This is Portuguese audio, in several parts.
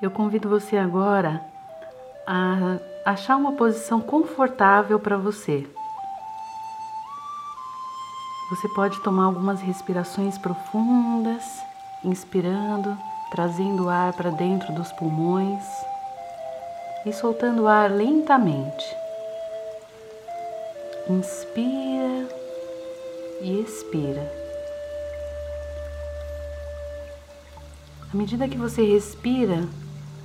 Eu convido você agora a achar uma posição confortável para você. Você pode tomar algumas respirações profundas, inspirando, trazendo o ar para dentro dos pulmões e soltando o ar lentamente. Inspira e expira. À medida que você respira,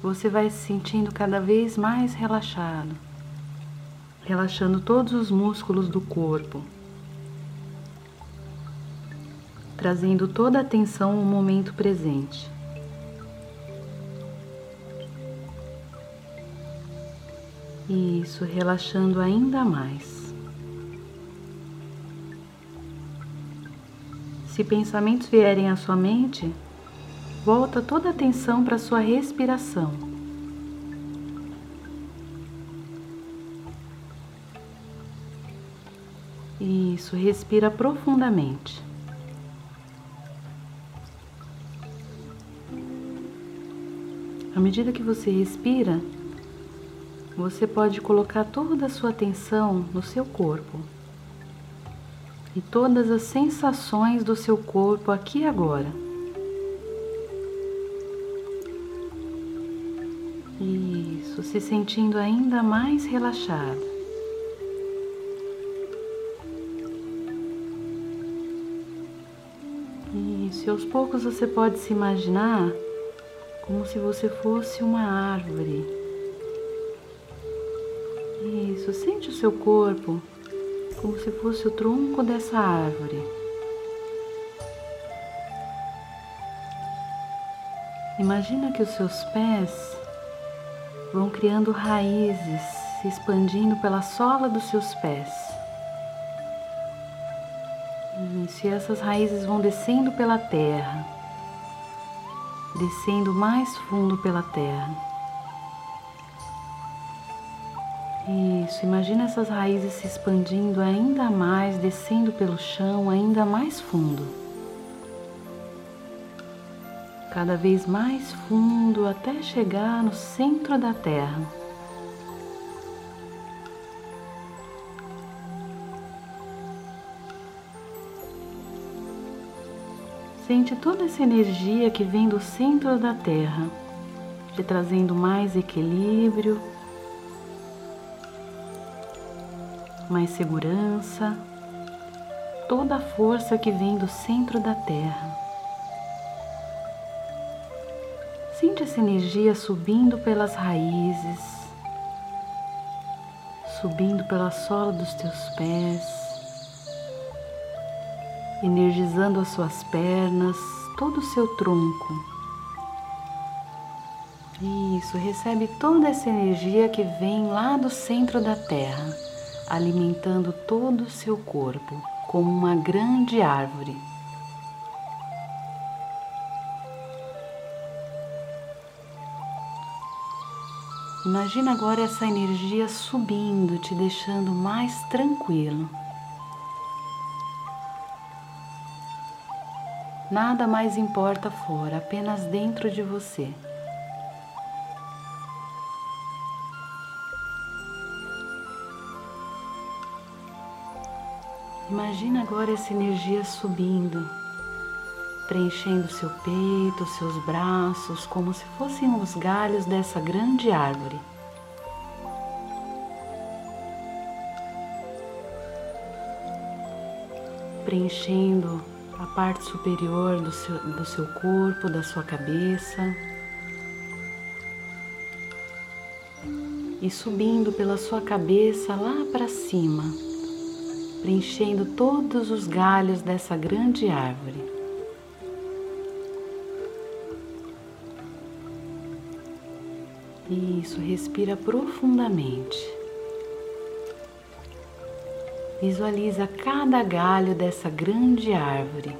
você vai se sentindo cada vez mais relaxado, relaxando todos os músculos do corpo, trazendo toda a atenção ao momento presente. Isso, relaxando ainda mais. Se pensamentos vierem à sua mente, volta toda a atenção para a sua respiração. Isso, respira profundamente. À medida que você respira, você pode colocar toda a sua atenção no seu corpo e todas as sensações do seu corpo aqui e agora. Isso, se sentindo ainda mais relaxado. Isso, e aos poucos você pode se imaginar como se você fosse uma árvore isso, sente o seu corpo como se fosse o tronco dessa árvore. Imagina que os seus pés vão criando raízes, se expandindo pela sola dos seus pés. Isso, e essas raízes vão descendo pela terra, descendo mais fundo pela terra. Isso, imagina essas raízes se expandindo ainda mais, descendo pelo chão ainda mais fundo. Cada vez mais fundo até chegar no centro da terra. Sente toda essa energia que vem do centro da terra, te trazendo mais equilíbrio mais segurança, toda a força que vem do centro da Terra. Sente essa energia subindo pelas raízes, subindo pela sola dos teus pés, energizando as suas pernas, todo o seu tronco. Isso, recebe toda essa energia que vem lá do centro da Terra alimentando todo o seu corpo como uma grande árvore. Imagina agora essa energia subindo, te deixando mais tranquilo. Nada mais importa fora, apenas dentro de você. Imagina agora essa energia subindo, preenchendo seu peito, seus braços, como se fossem os galhos dessa grande árvore. Preenchendo a parte superior do seu, do seu corpo, da sua cabeça. E subindo pela sua cabeça lá para cima preenchendo todos os galhos dessa grande árvore. Isso, respira profundamente. Visualiza cada galho dessa grande árvore.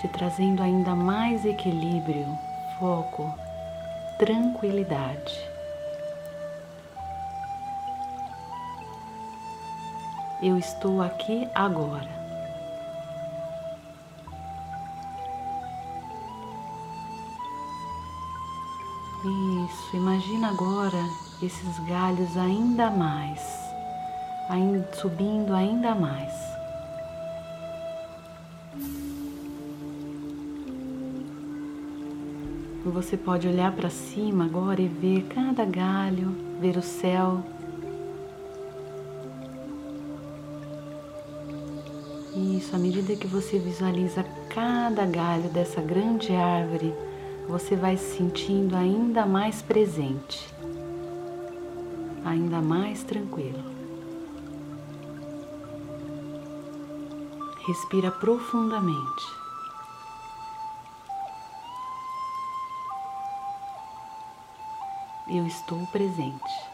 Te trazendo ainda mais equilíbrio, foco tranquilidade. Eu estou aqui agora. Isso, imagina agora esses galhos ainda mais, subindo ainda mais. Você pode olhar para cima agora e ver cada galho, ver o céu. Isso, à medida que você visualiza cada galho dessa grande árvore, você vai se sentindo ainda mais presente, ainda mais tranquilo. Respira profundamente. Eu estou presente.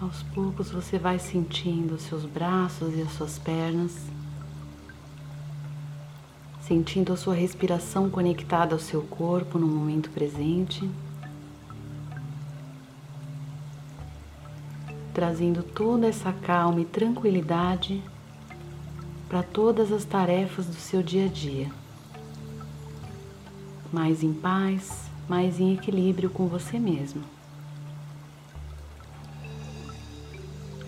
Aos poucos você vai sentindo os seus braços e as suas pernas, sentindo a sua respiração conectada ao seu corpo no momento presente, trazendo toda essa calma e tranquilidade para todas as tarefas do seu dia a dia. Mais em paz, mais em equilíbrio com você mesmo.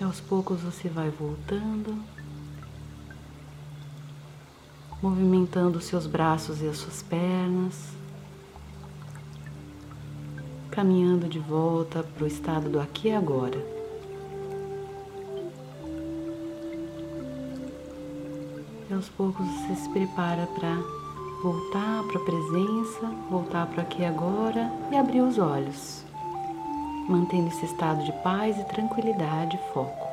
E aos poucos você vai voltando, movimentando seus braços e as suas pernas, caminhando de volta para o estado do aqui e agora. E aos poucos você se prepara para voltar para a presença, voltar para aqui e agora e abrir os olhos mantendo esse estado de paz e tranquilidade e foco.